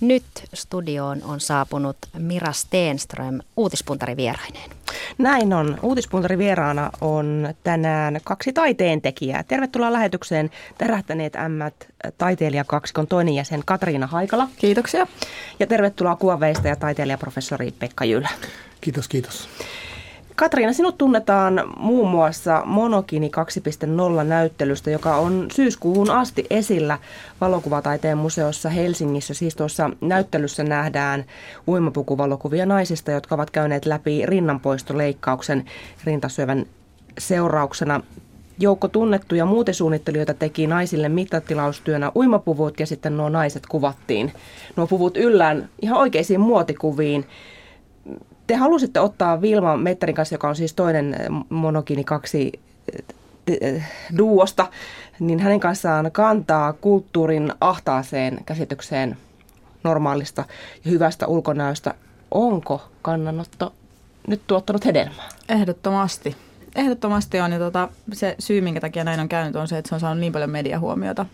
Nyt studioon on saapunut Mira Steenström uutispuntari vieraineen. Näin on. Uutispuntari vieraana on tänään kaksi taiteentekijää. Tervetuloa lähetykseen Tärähtäneet ämmät taiteilijakaksikon toinen jäsen Katriina Haikala. Kiitoksia. Ja tervetuloa kuvaveista ja taiteilijaprofessori Pekka Jylä. Kiitos, kiitos. Katriina, sinut tunnetaan muun muassa Monokini 2.0 näyttelystä, joka on syyskuuhun asti esillä valokuvataiteen museossa Helsingissä. Siis tuossa näyttelyssä nähdään uimapukuvalokuvia naisista, jotka ovat käyneet läpi rinnanpoistoleikkauksen rintasyövän seurauksena. Joukko tunnettuja muutesuunnittelijoita teki naisille mittatilaustyönä uimapuvut ja sitten nuo naiset kuvattiin. Nuo puvut yllään ihan oikeisiin muotikuviin te halusitte ottaa Vilma Mettärin kanssa, joka on siis toinen monokini kaksi duosta, niin hänen kanssaan kantaa kulttuurin ahtaaseen käsitykseen normaalista ja hyvästä ulkonäöstä. Onko kannanotto nyt tuottanut hedelmää? Ehdottomasti ehdottomasti on. Ja tota, se syy, minkä takia näin on käynyt, on se, että se on saanut niin paljon mediahuomiota.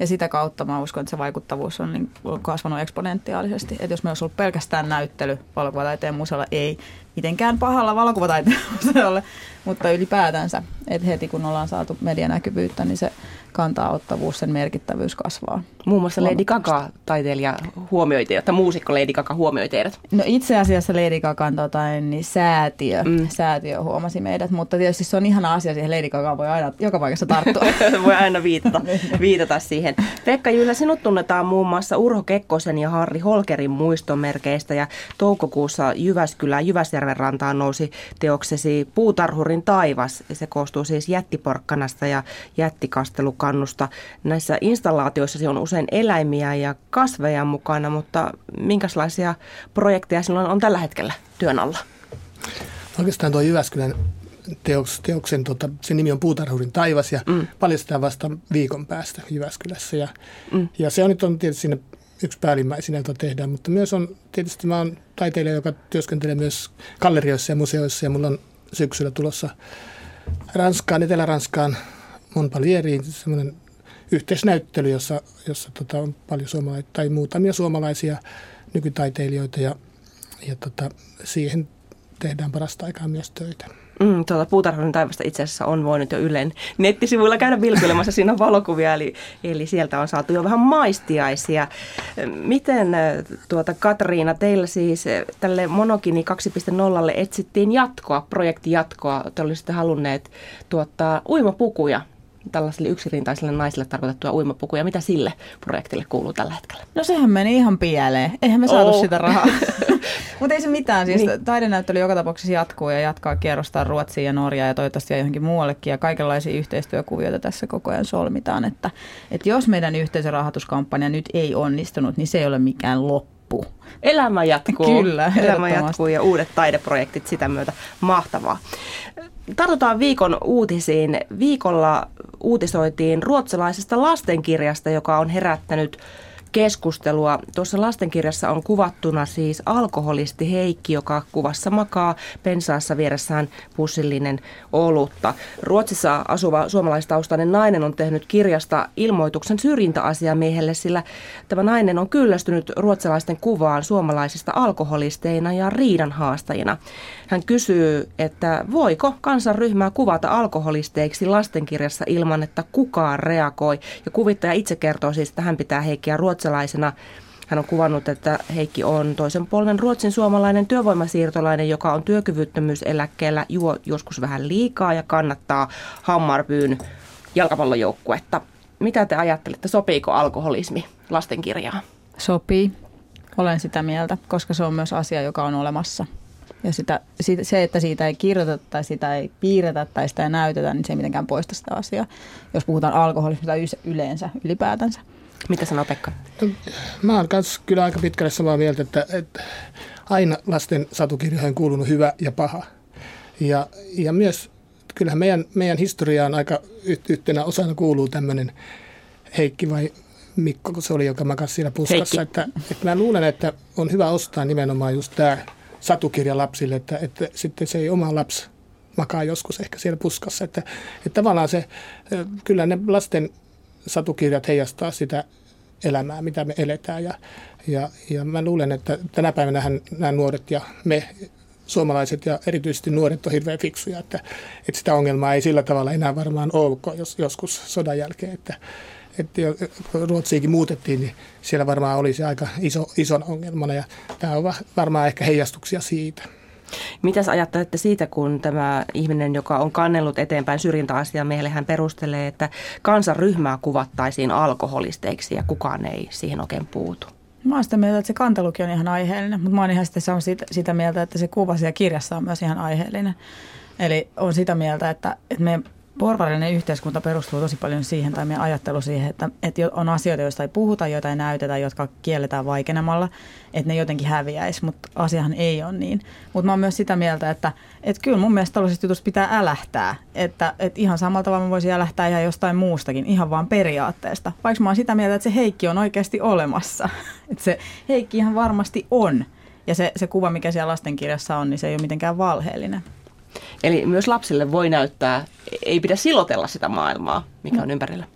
Ja sitä kautta mä uskon, että se vaikuttavuus on niin kasvanut eksponentiaalisesti. Että jos me olisi ollut pelkästään näyttely valokuvataiteen museolla, ei mitenkään pahalla valokuvataiteen museolle, mutta ylipäätänsä, että heti kun ollaan saatu medianäkyvyyttä, niin se kantaa ottavuus, sen merkittävyys kasvaa. Muun muassa Lady Gaga taiteilija huomioi teidät, muusikko Lady Gaga huomioi teidät. No itse asiassa Lady Gagan tota, niin säätiö, mm. säätiö huomasi meidät, mutta tietysti se on ihana asia siihen Lady Gagaan voi aina joka paikassa tarttua. voi aina viitata, viitata siihen. Pekka Jyllä, sinut tunnetaan muun muassa Urho Kekkosen ja Harri Holkerin muistomerkeistä ja toukokuussa Jyväskylään Jyväsjärven rantaan nousi teoksesi Puutarhurin taivas. Se koostuu siis jättiporkkanasta ja jättikastelukannusta. Näissä installaatioissa on usein eläimiä ja kasveja mukana, mutta minkälaisia projekteja sinulla on tällä hetkellä työn alla? Oikeastaan tuo Jyväskylän teoks, teoksen, tota, sen nimi on Puutarhurin taivas ja mm. paljastetaan vasta viikon päästä Jyväskylässä. Ja, mm. ja se on nyt on tietysti siinä yksi päällimmäisenä, jota tehdään, mutta myös on, tietysti mä oon taiteilija, joka työskentelee myös gallerioissa ja museoissa ja mulla on syksyllä tulossa Ranskaan, Etelä-Ranskaan, Montpellieriin semmoinen yhteisnäyttely, jossa, jossa tota, on paljon suomalaisia tai muutamia suomalaisia nykytaiteilijoita ja, ja tota, siihen tehdään parasta aikaa myös töitä. Mm, tuota, Puutarhurin taivasta itse asiassa on voinut jo Ylen nettisivuilla käydä vilkuilemassa. Siinä on valokuvia, eli, eli sieltä on saatu jo vähän maistiaisia. Miten tuota, Katriina, teillä siis tälle Monokini 2.0 etsittiin jatkoa, projekti jatkoa. Te olisitte halunneet tuottaa uimapukuja tällaisille yksirintaisille naisille tarkoitettuja uimapukuja. Mitä sille projektille kuuluu tällä hetkellä? No sehän meni ihan pieleen. Eihän me saatu oh. sitä rahaa. Mutta ei se mitään. Siis niin. taidenäyttely joka tapauksessa jatkuu ja jatkaa kierrostaan Ruotsiin ja Norjaan ja toivottavasti johonkin muuallekin. Ja kaikenlaisia yhteistyökuvioita tässä koko ajan solmitaan. Että, että jos meidän yhteisörahoituskampanja nyt ei onnistunut, niin se ei ole mikään loppu. Elämä jatkuu. Kyllä, Elämä jatkuu ja uudet taideprojektit sitä myötä. Mahtavaa. Tartutaan viikon uutisiin. Viikolla uutisoitiin ruotsalaisesta lastenkirjasta, joka on herättänyt keskustelua. Tuossa lastenkirjassa on kuvattuna siis alkoholisti Heikki, joka kuvassa makaa pensaassa vieressään pussillinen olutta. Ruotsissa asuva suomalaistaustainen nainen on tehnyt kirjasta ilmoituksen syrjintäasiamiehelle, sillä tämä nainen on kyllästynyt ruotsalaisten kuvaan suomalaisista alkoholisteina ja riidan haastajina. Hän kysyy, että voiko kansanryhmää kuvata alkoholisteiksi lastenkirjassa ilman, että kukaan reagoi. Ja kuvittaja itse kertoo siis, että hän pitää Heikkiä ruotsalaisena. Hän on kuvannut, että Heikki on toisen polven ruotsin suomalainen työvoimasiirtolainen, joka on työkyvyttömyyseläkkeellä, juo joskus vähän liikaa ja kannattaa Hammarbyyn jalkapallojoukkuetta. Mitä te ajattelette, sopiiko alkoholismi lastenkirjaan? Sopii. Olen sitä mieltä, koska se on myös asia, joka on olemassa – ja sitä, se, että siitä ei kirjoiteta tai sitä ei piirretä tai sitä ei näytetä, niin se ei mitenkään poista sitä asiaa, jos puhutaan alkoholismista yleensä ylipäätänsä. Mitä sanoo Pekka? No, mä oon kanssa kyllä aika pitkälle samaa mieltä, että, että aina lasten satukirjoihin kuulunut hyvä ja paha. Ja, ja myös kyllähän meidän, meidän historiaan aika yhtenä osana kuuluu tämmöinen Heikki vai Mikko, kun se oli, joka makasi siinä puskassa. Että, että mä luulen, että on hyvä ostaa nimenomaan just tämä satukirja lapsille, että, että sitten se ei oma lapsi makaa joskus ehkä siellä puskassa. Että, että tavallaan se, kyllä ne lasten satukirjat heijastaa sitä elämää, mitä me eletään. Ja, ja, ja mä luulen, että tänä päivänä nämä nuoret ja me suomalaiset ja erityisesti nuoret on hirveän fiksuja, että, että sitä ongelmaa ei sillä tavalla enää varmaan ollut jos, joskus sodan jälkeen, että, että Ruotsiinkin muutettiin, niin siellä varmaan oli se aika iso, ison ongelmana ja tämä on varmaan ehkä heijastuksia siitä. Mitä ajattelette siitä, kun tämä ihminen, joka on kannellut eteenpäin syrjintäasiaa, meille hän perustelee, että kansanryhmää kuvattaisiin alkoholisteiksi ja kukaan ei siihen oikein puutu? Mä oon sitä mieltä, että se kantelukin on ihan aiheellinen, mutta mä oon ihan sitä, sitä, sitä mieltä, että se kuva siellä kirjassa on myös ihan aiheellinen. Eli on sitä mieltä, että, että me porvarillinen yhteiskunta perustuu tosi paljon siihen, tai meidän ajattelu siihen, että, että on asioita, joista ei puhuta, joita ei näytetä, jotka kielletään vaikenemalla, että ne jotenkin häviäisi, mutta asiahan ei ole niin. Mutta mä oon myös sitä mieltä, että, että kyllä mun mielestä tällaisista jutusta pitää älähtää, että, että ihan samalla tavalla mä voisin älähtää ihan jostain muustakin, ihan vaan periaatteesta. Vaikka mä oon sitä mieltä, että se Heikki on oikeasti olemassa, että se Heikki ihan varmasti on. Ja se, se kuva, mikä siellä lastenkirjassa on, niin se ei ole mitenkään valheellinen. Eli myös lapsille voi näyttää, ei pidä silotella sitä maailmaa, mikä on ympärillä.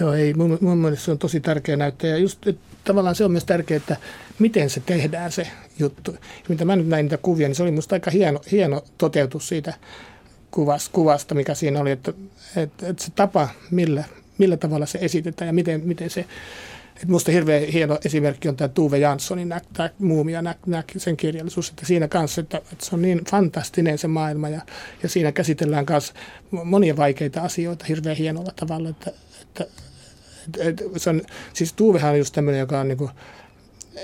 Joo, ei. Mun, mun mielestä se on tosi tärkeä näyttää. Ja just tavallaan se on myös tärkeää, että miten se tehdään se juttu. Ja mitä mä nyt näin niitä kuvia, niin se oli musta aika hieno, hieno toteutus siitä kuvasta, kuvasta mikä siinä oli. Että, että, että se tapa, millä, millä tavalla se esitetään ja miten, miten se Minusta hirveän hieno esimerkki on tämä Tuve Janssonin tämä Muumia, nä, nä, sen kirjallisuus, että siinä kanssa, että, että se on niin fantastinen se maailma ja, ja siinä käsitellään myös monia vaikeita asioita hirveän hienolla tavalla, että, että, että, että se on, siis Tuvehan on just tämmöinen, joka on niin kuin,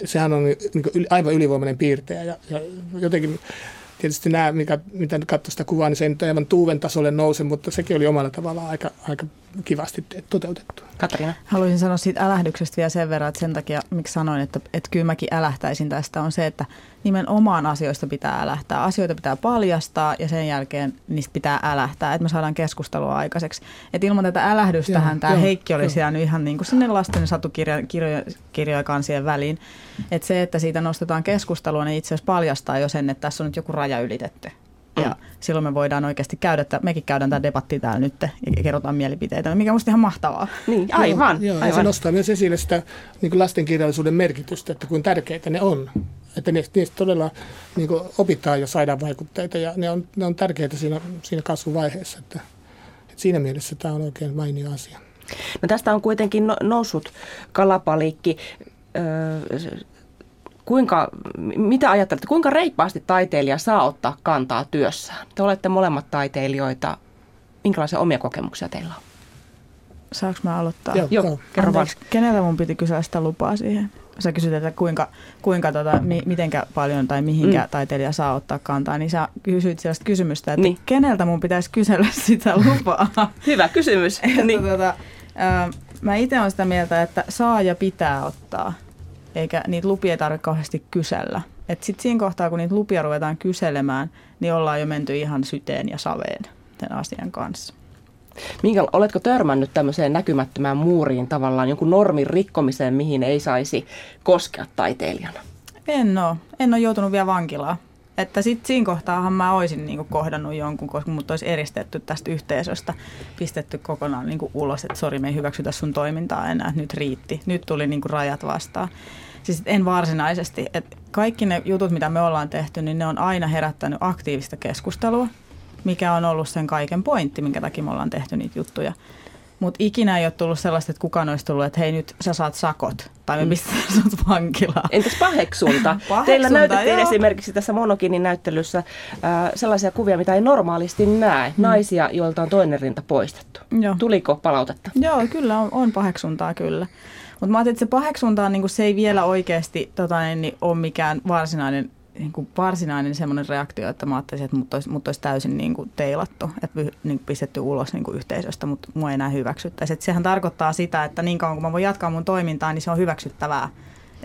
sehän on niin kuin aivan ylivoimainen piirteä ja, ja jotenkin tietysti nämä, mikä, mitä katsoi sitä kuvaa, niin se ei nyt aivan tuuven tasolle nouse, mutta sekin oli omalla tavallaan aika, aika kivasti toteutettu. Katarina? Haluaisin sanoa siitä älähdyksestä vielä sen verran, että sen takia, miksi sanoin, että, että kyllä mäkin älähtäisin tästä, on se, että nimenomaan asioista pitää älähtää. Asioita pitää paljastaa ja sen jälkeen niistä pitää älähtää, että me saadaan keskustelua aikaiseksi. Et ilman tätä älähdystähän tämä Heikki olisi jäänyt ihan niin kuin sinne lasten satukirjoja kansien väliin. Et se, että siitä nostetaan keskustelua, niin itse asiassa paljastaa jo sen, että tässä on nyt joku raja ylitetty. Ja mm. silloin me voidaan oikeasti käydä, että mekin käydään tämä debatti täällä nyt ja kerrotaan mielipiteitä, mikä on musta ihan mahtavaa. Niin, aivan. Joo, joo aivan. Ja se nostaa myös esille sitä niin lastenkirjallisuuden merkitystä, että kuinka tärkeitä ne on. Että niistä, niistä todella niin opitaan ja saadaan vaikutteita ja ne on, ne on tärkeitä siinä, siinä kasvuvaiheessa. Että, että siinä mielessä tämä on oikein mainio asia. No tästä on kuitenkin no, noussut kalapalikki. Kuinka, mitä ajattelette, kuinka reippaasti taiteilija saa ottaa kantaa työssään? Te olette molemmat taiteilijoita. Minkälaisia omia kokemuksia teillä on? Saanko mä aloittaa? Joo, Joo kerro vaan. Kenellä mun piti kysyä sitä lupaa siihen? Sä kysyt, että kuinka, kuinka tota, mi, mitenkä paljon tai mihinkä mm. taiteilija saa ottaa kantaa, niin sä kysyit sellaista kysymystä, että niin. keneltä mun pitäisi kysellä sitä lupaa? Hyvä kysymys. niin. tota, äh, mä itse olen sitä mieltä, että saa ja pitää ottaa eikä niitä lupia ei tarvitse kauheasti kysellä. Sitten siinä kohtaa, kun niitä lupia ruvetaan kyselemään, niin ollaan jo menty ihan syteen ja saveen sen asian kanssa. Minkä, oletko törmännyt tämmöiseen näkymättömään muuriin tavallaan jonkun normin rikkomiseen, mihin ei saisi koskea taiteilijana? En ole. En ole joutunut vielä vankilaan. Että sitten siinä kohtaahan mä olisin niinku kohdannut jonkun, koska mut olisi eristetty tästä yhteisöstä, pistetty kokonaan niinku ulos, että sori, me ei hyväksytä sun toimintaa enää, nyt riitti. Nyt tuli niinku rajat vastaan. Siis en varsinaisesti. Et kaikki ne jutut, mitä me ollaan tehty, niin ne on aina herättänyt aktiivista keskustelua, mikä on ollut sen kaiken pointti, minkä takia me ollaan tehty niitä juttuja. Mutta ikinä ei ole tullut sellaista, että kukaan olisi tullut, että hei nyt sä saat sakot tai me mm. pistetään sut vankilaan. Entäs paheksunta? paheksunta Teillä näytettiin joo. esimerkiksi tässä Monokinin näyttelyssä äh, sellaisia kuvia, mitä ei normaalisti näe. Mm. Naisia, joilta on toinen rinta poistettu. Joo. Tuliko palautetta? Joo, kyllä on, on paheksuntaa kyllä. Mutta mä ajattelin, että se paheksunta on, niin se ei vielä oikeasti tota, niin, ole mikään varsinainen niin kuin varsinainen semmoinen reaktio, että mä ajattelin, että mut olisi, mut olisi täysin niin kuin teilattu, että niin pistetty ulos niin kuin yhteisöstä, mutta mua ei enää hyväksyttäisi. Että sehän tarkoittaa sitä, että niin kauan kun mä voin jatkaa mun toimintaa, niin se on hyväksyttävää.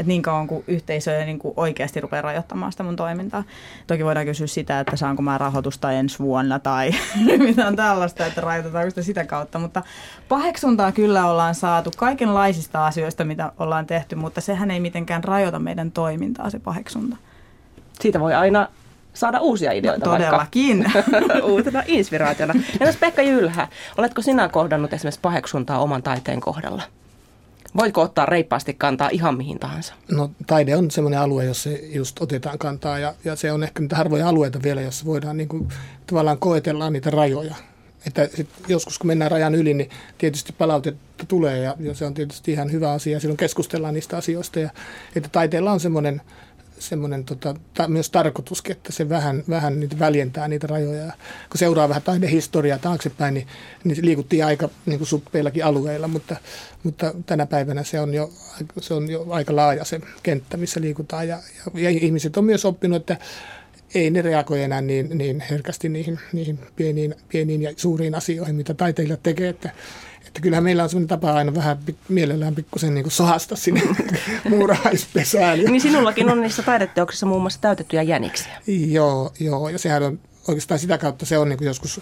Että niin kauan kuin yhteisö ei niin kuin oikeasti rupea rajoittamaan sitä mun toimintaa. Toki voidaan kysyä sitä, että saanko mä rahoitusta ensi vuonna tai mitään tällaista, että rajoitetaanko sitä sitä kautta. Mutta paheksuntaa kyllä ollaan saatu kaikenlaisista asioista, mitä ollaan tehty, mutta sehän ei mitenkään rajoita meidän toimintaa, se paheksunta. Siitä voi aina saada uusia ideoita. No, todellakin. uutena inspiraationa. Entäs Pekka Jylhä, oletko sinä kohdannut esimerkiksi paheksuntaa oman taiteen kohdalla? Voitko ottaa reippaasti kantaa ihan mihin tahansa? No taide on semmoinen alue, jossa just otetaan kantaa ja, ja se on ehkä niitä harvoja alueita vielä, jossa voidaan niin kuin, tavallaan koetellaan niitä rajoja. Että sit joskus kun mennään rajan yli, niin tietysti palautetta tulee ja, ja se on tietysti ihan hyvä asia. Silloin keskustellaan niistä asioista ja että taiteella on semmoinen, semmoinen tota, ta, myös tarkoitus, että se vähän, vähän niitä väljentää niitä rajoja. Ja kun seuraa vähän taidehistoriaa taaksepäin, niin, niin liikuttiin aika niin kuin suppeillakin alueilla, mutta, mutta tänä päivänä se on, jo, se on jo aika laaja se kenttä, missä liikutaan. Ja, ja, ja ihmiset on myös oppinut, että ei ne reagoi enää niin, niin herkästi niihin, niihin pieniin, pieniin ja suuriin asioihin, mitä taiteilijat tekee. Että, että kyllähän meillä on sellainen tapa aina vähän mielellään pikkusen niin sohasta sinne muurahaispesään. niin sinullakin on niissä taideteoksissa muun muassa täytettyjä jäniksiä. Joo, joo, ja sehän on oikeastaan sitä kautta se on niin joskus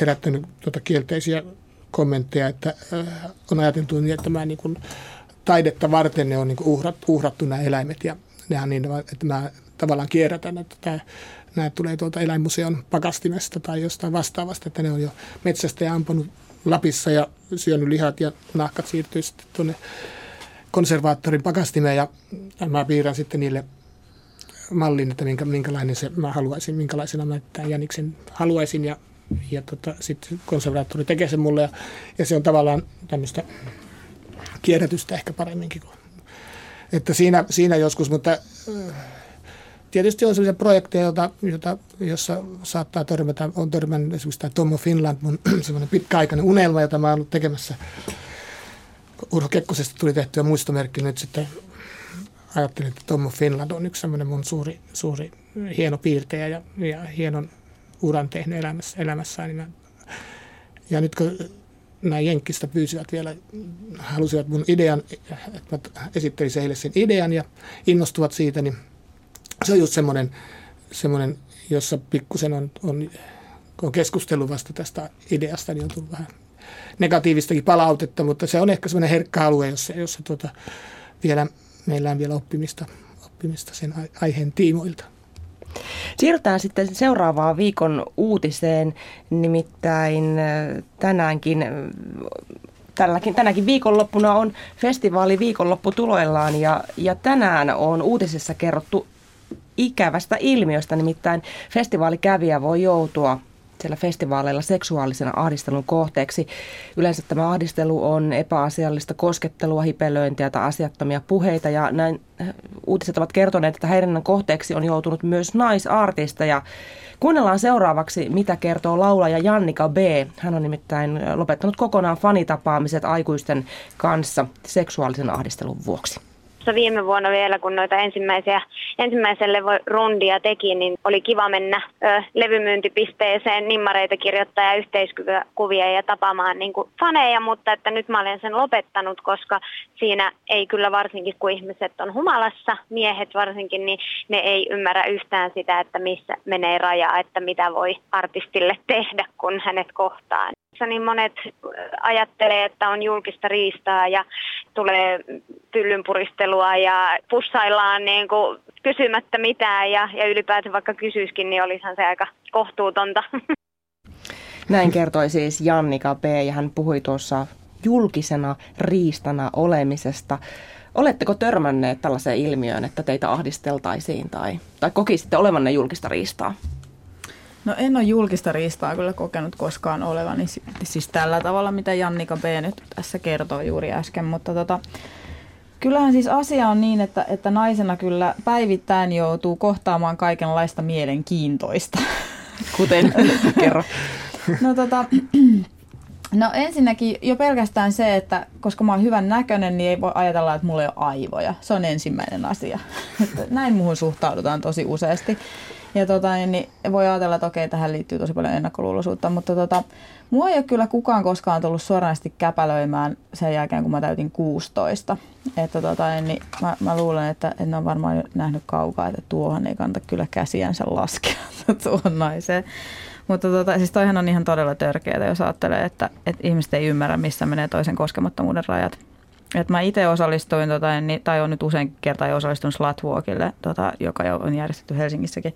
herättänyt tuota kielteisiä kommentteja, että äh, on ajateltu niin, että mä niin kuin, taidetta varten ne on niin uhrattu, uhrattu nämä eläimet ja nehän niin, että mä tavallaan kierrätän, että tämä, nämä tulee tuolta eläinmuseon pakastimesta tai jostain vastaavasta, että ne on jo metsästä ja ampunut Lapissa ja syönyt lihat ja nahkat siirtyy sitten tuonne konservaattorin pakastimeen ja mä piirrän sitten niille mallin, että minkä, minkälainen se mä haluaisin, minkälaisena mä tämän jäniksen haluaisin ja, ja tota, sitten konservaattori tekee sen mulle ja, ja se on tavallaan tämmöistä kierrätystä ehkä paremminkin kuin että siinä, siinä joskus, mutta Tietysti on sellaisia projekteja, jota, jota, jossa saattaa törmätä, on törmännyt esimerkiksi tämä Tommo Finland, mun semmoinen pitkäaikainen unelma, jota mä oon ollut tekemässä. Urho Kekkosesta tuli tehtyä muistomerkki nyt sitten ajattelin, että Tommo Finland on yksi semmoinen mun suuri, suuri hieno piirtejä ja, ja hienon uran tehnyt elämässä, elämässään. Niin mä, ja nyt kun nämä Jenkkistä pyysivät vielä, halusivat mun idean, että mä esittelisin heille sen idean ja innostuvat siitä, niin se on just semmoinen, semmoinen jossa pikkusen on, on, on keskustelu vasta tästä ideasta, niin on tullut vähän negatiivistakin palautetta, mutta se on ehkä semmoinen herkkä alue, jossa, jossa tuota, vielä, meillä on vielä oppimista, oppimista sen aiheen tiimoilta. Siirrytään sitten seuraavaan viikon uutiseen, nimittäin tänäänkin Tälläkin, tänäkin viikonloppuna on festivaali viikonloppu tuloillaan ja, ja tänään on uutisessa kerrottu ikävästä ilmiöstä, nimittäin festivaalikävijä voi joutua siellä festivaaleilla seksuaalisen ahdistelun kohteeksi. Yleensä tämä ahdistelu on epäasiallista koskettelua, hipelöintiä tai asiattomia puheita ja näin äh, uutiset ovat kertoneet, että häirinnän kohteeksi on joutunut myös naisartisteja. Kuunnellaan seuraavaksi, mitä kertoo laulaja Jannika B. Hän on nimittäin lopettanut kokonaan fanitapaamiset aikuisten kanssa seksuaalisen ahdistelun vuoksi viime vuonna vielä, kun noita ensimmäisiä, ensimmäiselle rundia teki, niin oli kiva mennä ö, levymyyntipisteeseen nimmareita kirjoittaa ja yhteiskuvia ja tapaamaan niin kuin faneja, mutta että nyt mä olen sen lopettanut, koska siinä ei kyllä varsinkin, kun ihmiset on humalassa, miehet varsinkin, niin ne ei ymmärrä yhtään sitä, että missä menee raja, että mitä voi artistille tehdä, kun hänet kohtaa niin monet ajattelee, että on julkista riistaa ja tulee pyllynpuristelua ja pussaillaan niin kuin kysymättä mitään ja, ja ylipäätään vaikka kysyiskin, niin olisihan se aika kohtuutonta. Näin kertoi siis Jannika P. ja hän puhui tuossa julkisena riistana olemisesta. Oletteko törmänneet tällaiseen ilmiöön, että teitä ahdisteltaisiin tai, tai kokisitte olevanne julkista riistaa? No en ole julkista riistaa kyllä kokenut koskaan olevani, siis tällä tavalla, mitä Jannika B. nyt tässä kertoi juuri äsken, mutta tota, kyllähän siis asia on niin, että, että naisena kyllä päivittäin joutuu kohtaamaan kaikenlaista mielenkiintoista. Kuten, kerro. No tota, No ensinnäkin jo pelkästään se, että koska mä oon hyvän näköinen, niin ei voi ajatella, että mulla ei ole aivoja. Se on ensimmäinen asia. Näin muuhun suhtaudutaan tosi useasti. Ja tota, niin, niin voi ajatella, että okei, tähän liittyy tosi paljon ennakkoluuloisuutta, mutta tota, mua ei ole kyllä kukaan koskaan tullut suoranaisesti käpälöimään sen jälkeen, kun mä täytin 16. Että tota, niin, niin mä, mä, luulen, että en ole varmaan nähnyt kaukaa, että tuohon ei kanta kyllä käsiänsä laskea tuohon naiseen. Mutta tota, siis toihan on ihan todella törkeää, jos ajattelee, että, että ihmiset ei ymmärrä, missä menee toisen koskemattomuuden rajat. Et mä itse osallistuin, tota, tai on nyt usein kertaa jo osallistunut Slatwalkille, tota, joka jo on järjestetty Helsingissäkin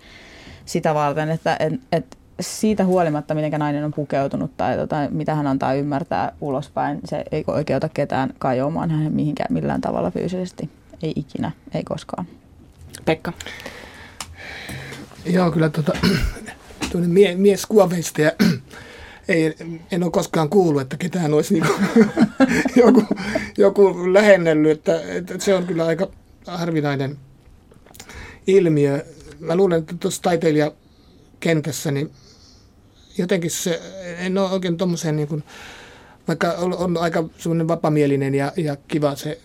sitä varten, että et, et siitä huolimatta, miten nainen on pukeutunut tai tota, mitä hän antaa ymmärtää ulospäin, se ei oikeuta ketään kajoamaan hänen mihinkään millään tavalla fyysisesti. Ei ikinä, ei koskaan. Pekka? Joo, kyllä tota, mie, mies kuvaveista ja ei, en ole koskaan kuullut, että ketään olisi niin kuin, joku, joku lähennellyt, että, että se on kyllä aika harvinainen ilmiö. Mä luulen, että tuossa taiteilijakentässä niin jotenkin se, en ole oikein tuommoiseen niin vaikka on, on aika semmoinen vapamielinen ja, ja kiva se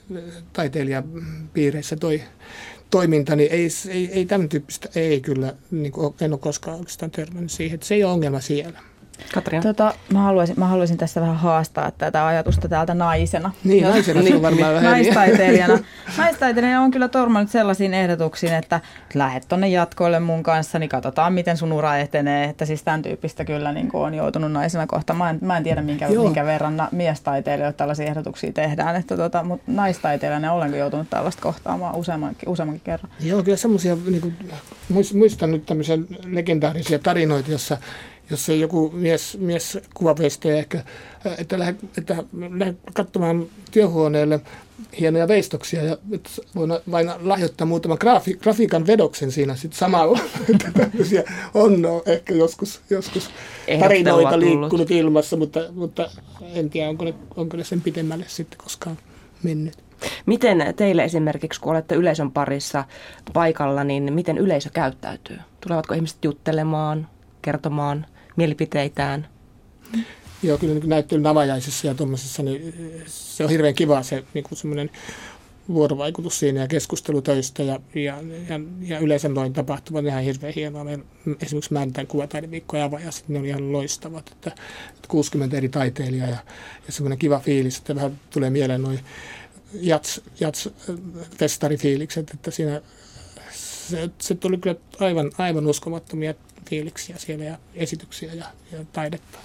taiteilijapiireissä toi toiminta, niin ei, ei, ei tämän tyyppistä, ei kyllä, niin kuin, en ole koskaan oikeastaan törmännyt siihen, että se ei ole ongelma siellä. Katria. Tota, mä, haluaisin, mä haluaisin tässä vähän haastaa tätä ajatusta täältä naisena. Niin, naisena niin, varmaan vähän. Naistaiteilijana. Naistaiteilijana on kyllä tormannut sellaisiin ehdotuksiin, että lähet tonne jatkoille mun kanssa, niin katsotaan miten sun ura etenee. Että siis tämän tyyppistä kyllä niin on joutunut naisena kohta. Mä en, mä en tiedä minkä, minkä verran na, miestaiteilijoita tällaisia ehdotuksia tehdään. Että tota, mutta naistaiteilijana olenko joutunut tällaista kohtaamaan useammankin, useammankin kerran. Joo, kyllä semmoisia, niin muistan nyt tämmöisiä legendaarisia tarinoita, jossa jos ei joku mies, mies kuvaveistäjä ehkä, että lähde, että lähde katsomaan työhuoneelle hienoja veistoksia ja voin vain lahjoittaa muutaman grafi, grafiikan vedoksen siinä sitten samalla. Tämmöisiä on no, ehkä joskus, joskus tarinoita liikkunut ilmassa, mutta, mutta en tiedä, onko ne, onko ne sen pitemmälle sitten koskaan mennyt. Miten teille esimerkiksi, kun olette yleisön parissa paikalla, niin miten yleisö käyttäytyy? Tulevatko ihmiset juttelemaan, kertomaan mielipiteitään. Joo, kyllä niin näyttelyn avajaisissa ja tuommoisessa, niin se on hirveän kiva se niin semmoinen vuorovaikutus siinä ja keskustelu töistä ja, ja, ja, ja yleensä noin tapahtumat ihan hirveän hienoa. Meillä esimerkiksi Mäntän kuvataideviikko ja avajaiset, ne on ihan loistavat, että, että 60 eri taiteilijaa ja, ja semmoinen kiva fiilis, että vähän tulee mieleen noin jats, jats festarifiilikset, että siinä se, se tuli kyllä aivan, aivan uskomattomia fiiliksiä siellä ja esityksiä ja, ja taidetta.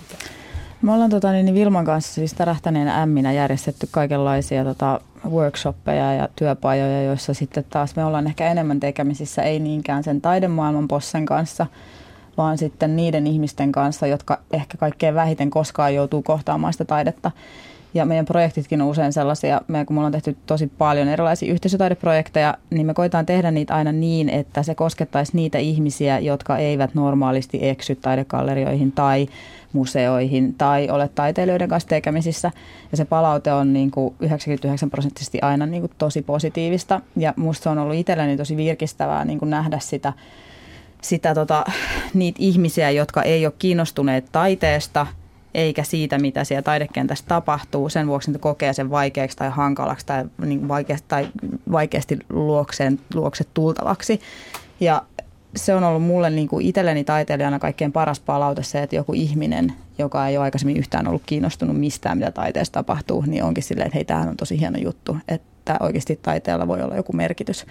Me ollaan tota, niin, niin Vilman kanssa siis tärähtäneen ämminä järjestetty kaikenlaisia tota, workshoppeja ja työpajoja, joissa sitten taas me ollaan ehkä enemmän tekemisissä, ei niinkään sen taidemaailman bossen kanssa, vaan sitten niiden ihmisten kanssa, jotka ehkä kaikkein vähiten koskaan joutuu kohtaamaan sitä taidetta. Ja meidän projektitkin on usein sellaisia, me, kun me ollaan tehty tosi paljon erilaisia yhteisötaideprojekteja, niin me koitaan tehdä niitä aina niin, että se koskettaisi niitä ihmisiä, jotka eivät normaalisti eksy taidekallerioihin tai museoihin tai ole taiteilijoiden kanssa tekemisissä. Ja se palaute on niin kuin 99 prosenttisesti aina niin kuin tosi positiivista. Ja musta se on ollut itselleni tosi virkistävää niin kuin nähdä sitä, sitä tota, niitä ihmisiä, jotka ei ole kiinnostuneet taiteesta – eikä siitä, mitä siellä taidekentässä tapahtuu. Sen vuoksi että kokee sen vaikeaksi tai hankalaksi tai, niin vaikeasti, tai vaikeasti luokseen, luokse tultavaksi. Ja se on ollut mulle niin kuin itselleni taiteilijana kaikkein paras palaute se, että joku ihminen, joka ei ole aikaisemmin yhtään ollut kiinnostunut mistään, mitä taiteessa tapahtuu, niin onkin silleen, että hei, tämähän on tosi hieno juttu, että oikeasti taiteella voi olla joku merkitys.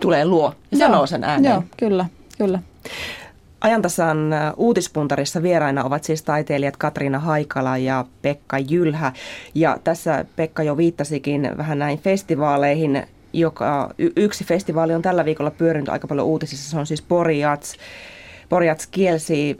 Tulee luo ja sanoo sen ääneen. Joo, kyllä, kyllä. Ajantasan uutispuntarissa vieraina ovat siis taiteilijat Katriina Haikala ja Pekka Jylhä. Ja tässä Pekka jo viittasikin vähän näihin festivaaleihin, joka yksi festivaali on tällä viikolla pyörinyt aika paljon uutisissa. Se on siis Porjats. Porjats kielsi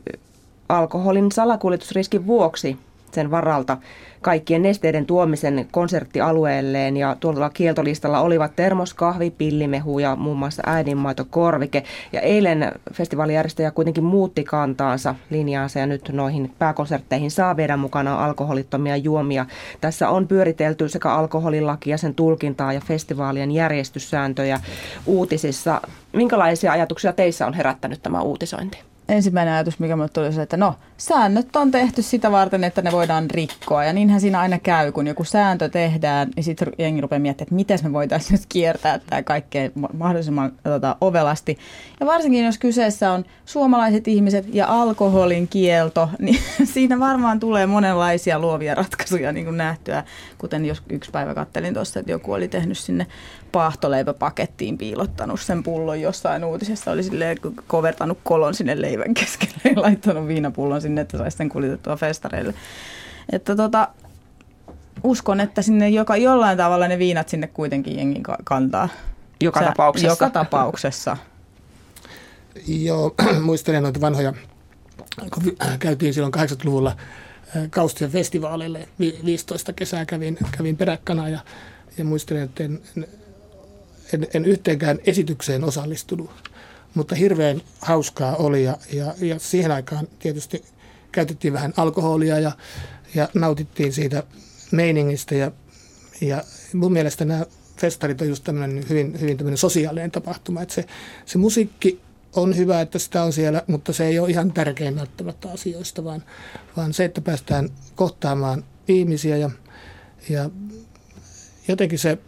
alkoholin salakuljetusriskin vuoksi sen varalta kaikkien nesteiden tuomisen konserttialueelleen ja tuolla kieltolistalla olivat termoskahvi, pillimehu ja muun muassa äidinmaitokorvike. Ja eilen festivaalijärjestäjä kuitenkin muutti kantaansa linjaansa ja nyt noihin pääkonsertteihin saa viedä mukana alkoholittomia juomia. Tässä on pyöritelty sekä alkoholilakia, sen tulkintaa ja festivaalien järjestyssääntöjä uutisissa. Minkälaisia ajatuksia teissä on herättänyt tämä uutisointi? ensimmäinen ajatus, mikä mulle tuli, se, että no, säännöt on tehty sitä varten, että ne voidaan rikkoa. Ja niinhän siinä aina käy, kun joku sääntö tehdään, niin sitten jengi rupeaa miettimään, että miten me voitaisiin nyt kiertää tämä kaikkein mahdollisimman tota, ovelasti. Ja varsinkin, jos kyseessä on suomalaiset ihmiset ja alkoholin kielto, niin siinä varmaan tulee monenlaisia luovia ratkaisuja niin kuin nähtyä. Kuten jos yksi päivä kattelin tuossa, että joku oli tehnyt sinne paahtoleipäpakettiin piilottanut sen pullon jossain uutisessa, oli silleen kovertanut kolon sinne leivän keskelle ja laittanut viinapullon sinne, että saisi sen kuljetettua festareille. Että tota, uskon, että sinne joka, jollain tavalla ne viinat sinne kuitenkin jengi kantaa. Joka tapauksessa. Joka tapauksessa. Joo, muistelen noita vanhoja kun käytiin silloin 80-luvulla Kaustien festivaaleille, 15 kesää kävin, kävin peräkkana ja, ja muistelen, että en, en, en yhteenkään esitykseen osallistunut, mutta hirveän hauskaa oli ja, ja, ja siihen aikaan tietysti käytettiin vähän alkoholia ja, ja nautittiin siitä meiningistä ja, ja mun mielestä nämä festarit on just tämmöinen hyvin, hyvin tämmöinen sosiaalinen tapahtuma, että se, se musiikki on hyvä, että sitä on siellä, mutta se ei ole ihan tärkein välttämättä asioista, vaan, vaan se, että päästään kohtaamaan ihmisiä ja, ja jotenkin se,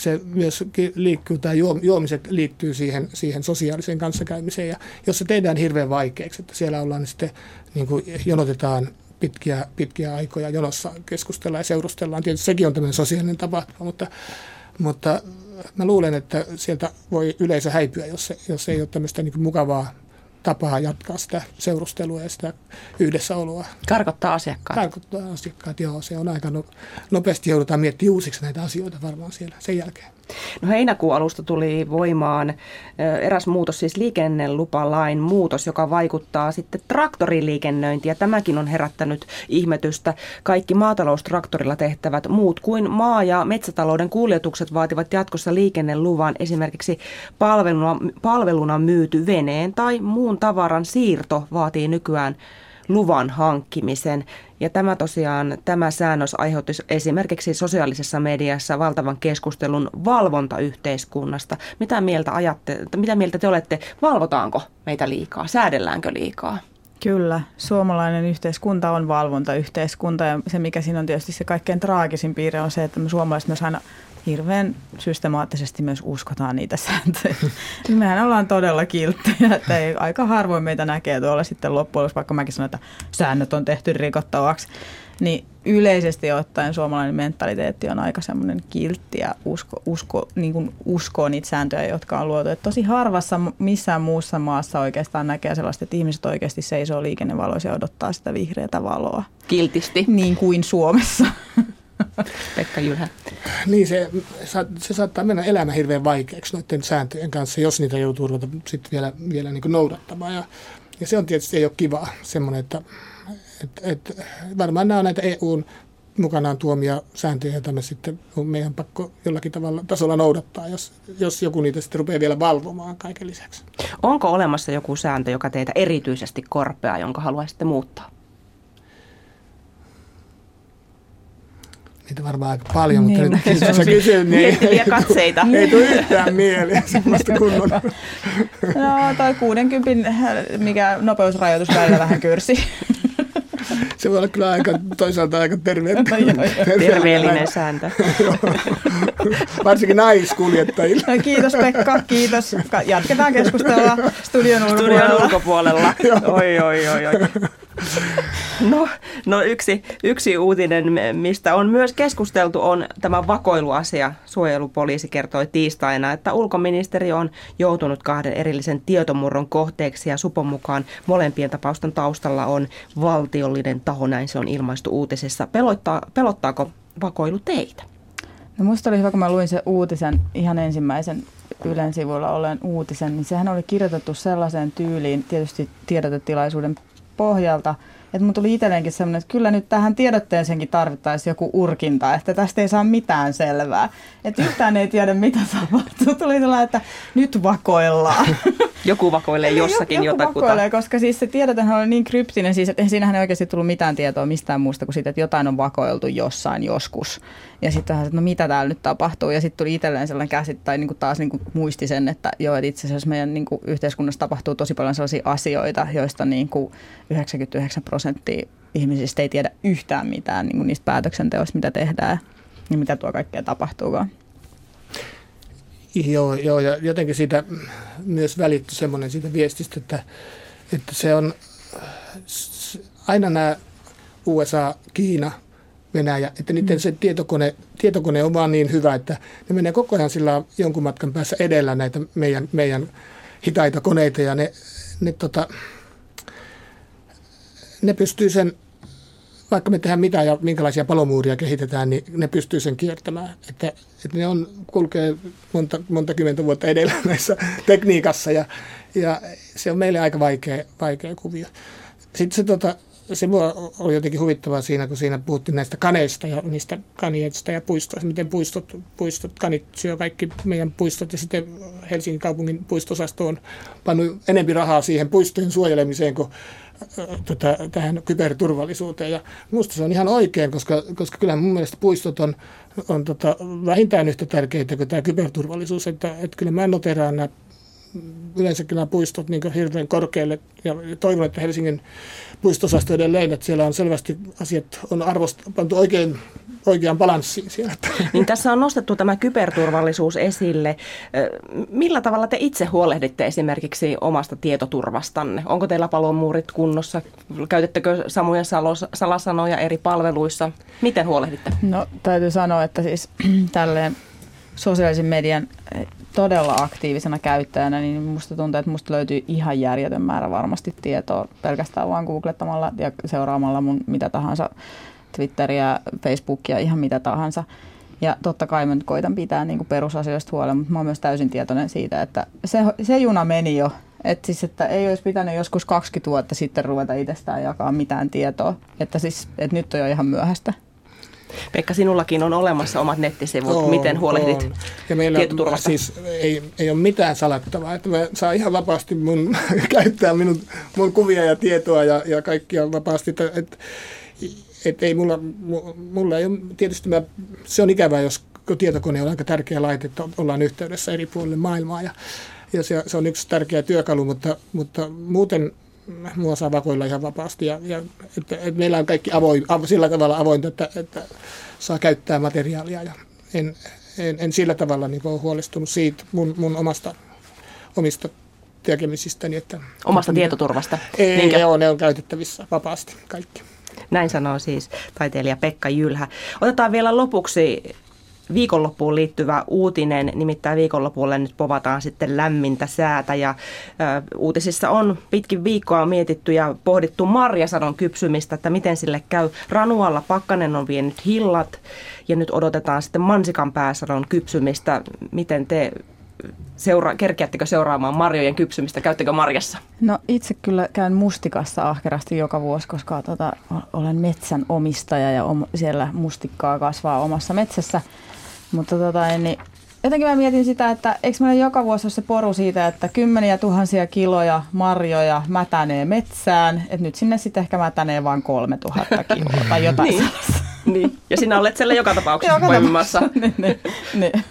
se myös liikkuu, tämä juomiset liittyy siihen, siihen sosiaaliseen kanssakäymiseen ja jos se tehdään hirveän vaikeaksi, että siellä ollaan sitten niin kuin jonotetaan pitkiä, pitkiä aikoja jonossa keskustellaan ja seurustellaan. Tietysti sekin on tämmöinen sosiaalinen tapahtuma, mutta, mutta mä luulen, että sieltä voi yleisö häipyä, jos, se, jos ei ole tämmöistä niin mukavaa tapaa jatkaa sitä seurustelua ja sitä yhdessäoloa. Karkottaa asiakkaat. Karkottaa asiakkaat, joo. Se on aika no, nopeasti joudutaan miettimään uusiksi näitä asioita varmaan siellä sen jälkeen. No heinäkuun alusta tuli voimaan eräs muutos, siis liikennelupalain muutos, joka vaikuttaa sitten traktoriliikennöintiin. Ja tämäkin on herättänyt ihmetystä. Kaikki maataloustraktorilla tehtävät muut kuin maa- ja metsätalouden kuljetukset vaativat jatkossa liikenneluvan esimerkiksi palveluna, palveluna myyty veneen tai muun tavaran siirto vaatii nykyään luvan hankkimisen. Ja tämä tosiaan, tämä säännös aiheutti esimerkiksi sosiaalisessa mediassa valtavan keskustelun valvontayhteiskunnasta. Mitä mieltä, ajatte, mitä mieltä te olette, valvotaanko meitä liikaa, säädelläänkö liikaa? Kyllä, suomalainen yhteiskunta on valvontayhteiskunta ja se mikä siinä on tietysti se kaikkein traagisin piirre on se, että me suomalaiset myös aina hirveän systemaattisesti myös uskotaan niitä sääntöjä. Niin mehän ollaan todella kilttejä, että ei, aika harvoin meitä näkee tuolla sitten loppujen lopuksi, vaikka mäkin sanon, että säännöt on tehty rikottavaksi. Niin yleisesti ottaen suomalainen mentaliteetti on aika semmoinen kiltti ja usko, usko, niin kuin uskoo niitä sääntöjä, jotka on luotu. Et tosi harvassa missään muussa maassa oikeastaan näkee sellaista, että ihmiset oikeasti seisoo liikennevaloissa ja odottaa sitä vihreätä valoa. Kiltisti. Niin kuin Suomessa. Pekka Jylhä. Niin, se, se saattaa mennä elämä hirveän vaikeaksi noiden sääntöjen kanssa, jos niitä joutuu ruveta sitten vielä, vielä niin noudattamaan. Ja, ja se on tietysti ei ole kiva semmoinen, että et, et, varmaan nämä on näitä EUn mukanaan tuomia sääntöjä, joita me sitten on meidän pakko jollakin tavalla tasolla noudattaa, jos, jos joku niitä sitten rupeaa vielä valvomaan kaiken lisäksi. Onko olemassa joku sääntö, joka teitä erityisesti korpeaa, jonka haluaisitte muuttaa? Niitä varmaan aika paljon, niin, mutta nyt jos sä kysyt, niin ei, katseita. ei tule yhtään mieleen semmoista kunnon. No, toi 60, mikä nopeusrajoitus välillä vähän kyrsi. Se voi olla kyllä aika, toisaalta aika terve, no, terveellinen sääntö. Varsinkin naiskuljettajille. No, kiitos Pekka, kiitos. Jatketaan keskustelua studion ulkopuolella. Studion ulkopuolella. oi, oi, oi, oi. No, no yksi, yksi uutinen, mistä on myös keskusteltu, on tämä vakoiluasia. Suojelupoliisi kertoi tiistaina, että ulkoministeri on joutunut kahden erillisen tietomurron kohteeksi ja Supon mukaan molempien tapausten taustalla on valtiollinen taho, näin se on ilmaistu uutisessa. Pelottaa, pelottaako vakoilu teitä? No musta oli hyvä, kun mä luin sen uutisen, ihan ensimmäisen Ylen sivuilla olleen uutisen, niin sehän oli kirjoitettu sellaiseen tyyliin, tietysti tiedotetilaisuuden pohjalta, että mun tuli itselleenkin sellainen, että kyllä nyt tähän tiedotteeseenkin tarvittaisiin joku urkinta, että tästä ei saa mitään selvää. Että yhtään ei tiedä, mitä tapahtuu. Tuli sellainen, että nyt vakoillaan. Joku vakoilee jossakin joku jotakuta. vakoilee, koska siis se tiedotehan oli niin kryptinen, siis, että siinähän ei oikeasti tullut mitään tietoa mistään muusta kuin siitä, että jotain on vakoiltu jossain joskus. Ja sitten että no mitä täällä nyt tapahtuu. Ja sitten tuli itselleen sellainen käsit, tai niin kuin taas niin kuin muisti sen, että joo, että itse asiassa meidän niin kuin yhteiskunnassa tapahtuu tosi paljon sellaisia asioita, joista niin kuin 99 prosenttia ihmisistä ei tiedä yhtään mitään niin kuin niistä päätöksenteoista, mitä tehdään ja mitä tuo kaikkea tapahtuukaan. Joo, joo, ja jotenkin siitä myös välittyi semmoinen siitä viestistä, että, että se on aina nämä USA, Kiina, Venäjä, että niiden mm. se tietokone, tietokone on vaan niin hyvä, että ne menee koko ajan sillä jonkun matkan päässä edellä näitä meidän, meidän hitaita koneita ja ne, ne, tota, ne pystyy sen vaikka me tehdään mitä ja minkälaisia palomuuria kehitetään, niin ne pystyy sen kiertämään. Että, että ne on, kulkee monta, monta kymmentä vuotta edellä näissä tekniikassa ja, ja se on meille aika vaikea, vaikea kuvio. Sitten se, tota, se mua oli jotenkin huvittavaa siinä, kun siinä puhuttiin näistä kaneista ja niistä kanietsistä ja puistoista, miten puistot, puistot, kanit syö kaikki meidän puistot ja sitten Helsingin kaupungin puistosasto on pannut enempi rahaa siihen puistojen suojelemiseen kuin tota, tähän kyberturvallisuuteen. Ja minusta se on ihan oikein, koska, koska kyllä mun mielestä puistot on, on tota, vähintään yhtä tärkeitä kuin tämä kyberturvallisuus. Että, että kyllä mä noteraan nämä yleensäkin nämä puistot niin hirveän korkealle ja toivon, että Helsingin puistosasto edelleen, että siellä on selvästi asiat on arvost, pantu oikein, oikean balanssiin siellä. Niin tässä on nostettu tämä kyberturvallisuus esille. Millä tavalla te itse huolehditte esimerkiksi omasta tietoturvastanne? Onko teillä palomuurit kunnossa? Käytettekö samoja salasanoja eri palveluissa? Miten huolehditte? No täytyy sanoa, että siis tälleen sosiaalisen median todella aktiivisena käyttäjänä, niin musta tuntuu, että musta löytyy ihan järjetön määrä varmasti tietoa pelkästään vaan googlettamalla ja seuraamalla mun mitä tahansa Twitteriä, Facebookia, ihan mitä tahansa. Ja totta kai mä nyt koitan pitää niin kuin perusasioista huolen, mutta mä oon myös täysin tietoinen siitä, että se, se juna meni jo. Että siis, että ei olisi pitänyt joskus 20 vuotta sitten ruveta itsestään jakaa mitään tietoa. Että siis, että nyt on jo ihan myöhäistä. Pekka, sinullakin on olemassa omat nettisivut. On, Miten huolehdit on. ja meillä tietoturvasta? Siis ei, ei ole mitään salattavaa. Että mä saan ihan vapaasti mun, käyttää minun, mun kuvia ja tietoa ja, ja kaikkia vapaasti. Että, et, et ei mulla, mulla ei ole, tietysti mä, se on ikävää, jos tietokone on aika tärkeä laite, että ollaan yhteydessä eri puolille maailmaa ja, ja se, se on yksi tärkeä työkalu, mutta, mutta muuten mua saa vakoilla ihan vapaasti. Ja, ja että, että meillä on kaikki avoin, av, sillä tavalla avointa, että, että saa käyttää materiaalia. Ja en, en, en sillä tavalla niin ole huolestunut siitä mun, mun omasta, omista tekemisistäni. Että, Omasta että, tietoturvasta? Ei, Niinkö? joo, ne on käytettävissä vapaasti kaikki. Näin sanoo siis taiteilija Pekka Jylhä. Otetaan vielä lopuksi viikonloppuun liittyvä uutinen, nimittäin viikonlopulle nyt povataan sitten lämmintä säätä ja ö, uutisissa on pitkin viikkoa mietitty ja pohdittu marjasadon kypsymistä, että miten sille käy. Ranualla pakkanen on vienyt hillat ja nyt odotetaan sitten mansikan pääsadon kypsymistä. Miten te seura- kerkeättekö seuraamaan marjojen kypsymistä? Käyttekö marjassa? No itse kyllä käyn mustikassa ahkerasti joka vuosi, koska tota, olen metsän omistaja ja om- siellä mustikkaa kasvaa omassa metsässä. Mutta tota, niin jotenkin mä mietin sitä, että eikö meillä joka vuosi ole se poru siitä, että kymmeniä tuhansia kiloja marjoja mätänee metsään, että nyt sinne sitten ehkä mätänee vain kolme tuhatta kiloa tai jotain niin. niin. Ja sinä olet siellä joka tapauksessa poimimassa. niin, niin, niin.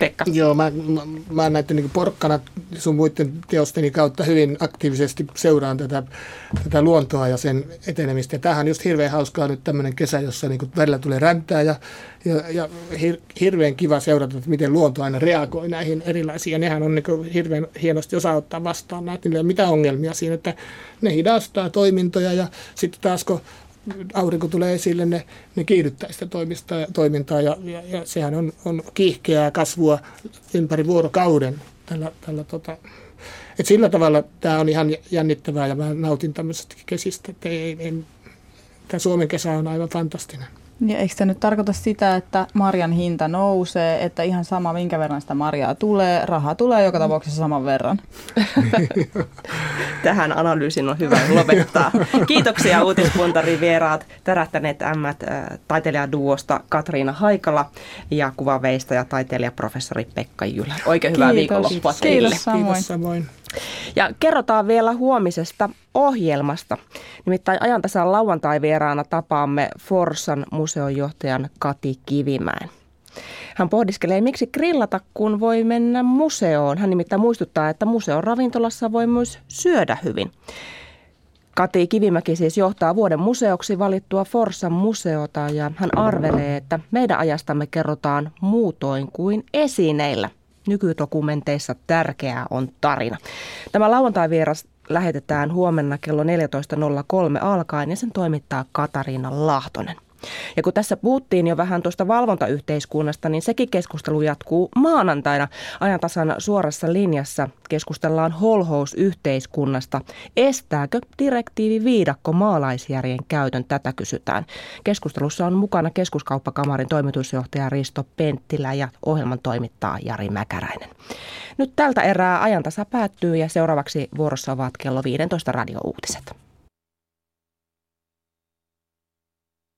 Pekka? Joo, mä, mä, mä näiden niin porkkana sun muiden teosteni kautta hyvin aktiivisesti seuraan tätä, tätä luontoa ja sen etenemistä. Ja tämähän on just hirveän hauskaa nyt tämmöinen kesä, jossa niin välillä tulee räntää ja, ja, ja hir, hirveän kiva seurata, että miten luonto aina reagoi näihin erilaisiin. Ja nehän on niin hirveän hienosti osaa ottaa vastaan näitä, mitään ongelmia siinä, että ne hidastaa toimintoja ja sitten taas kun aurinko tulee esille, ne, ne kiihdyttää sitä toimista, toimintaa ja, ja, ja sehän on, on kiihkeää kasvua ympäri vuorokauden. Tällä, tällä tota. Et sillä tavalla tämä on ihan jännittävää ja mä nautin tämmöisestä kesistä. ei, ei, tämä Suomen kesä on aivan fantastinen. Ja eikö se nyt tarkoita sitä, että marjan hinta nousee, että ihan sama minkä verran sitä marjaa tulee, rahaa tulee joka tapauksessa saman verran? Tähän analyysin on hyvä lopettaa. Kiitoksia uutispuntarin vieraat, tärähtäneet ämmät äh, taiteilijaduosta Katriina Haikala ja kuvaveistaja taiteilijaprofessori Pekka Jylä. Oikein hyvää viikonloppua teille. Kiitos samoin. Kiitos samoin. Ja kerrotaan vielä huomisesta ohjelmasta. Nimittäin ajantasan lauantai-vieraana tapaamme Forsan museonjohtajan Kati Kivimäen. Hän pohdiskelee, miksi grillata, kun voi mennä museoon. Hän nimittäin muistuttaa, että museon ravintolassa voi myös syödä hyvin. Kati Kivimäki siis johtaa vuoden museoksi valittua Forsan museota ja hän arvelee, että meidän ajastamme kerrotaan muutoin kuin esineillä nykydokumenteissa tärkeää on tarina. Tämä lauantai-vieras lähetetään huomenna kello 14.03 alkaen ja sen toimittaa Katariina Lahtonen. Ja kun tässä puhuttiin jo vähän tuosta valvontayhteiskunnasta, niin sekin keskustelu jatkuu maanantaina ajantasan suorassa linjassa. Keskustellaan holhousyhteiskunnasta. Estääkö direktiivi viidakko maalaisjärjen käytön? Tätä kysytään. Keskustelussa on mukana keskuskauppakamarin toimitusjohtaja Risto Penttilä ja ohjelman toimittaa Jari Mäkäräinen. Nyt tältä erää ajantasa päättyy ja seuraavaksi vuorossa ovat kello 15 radiouutiset.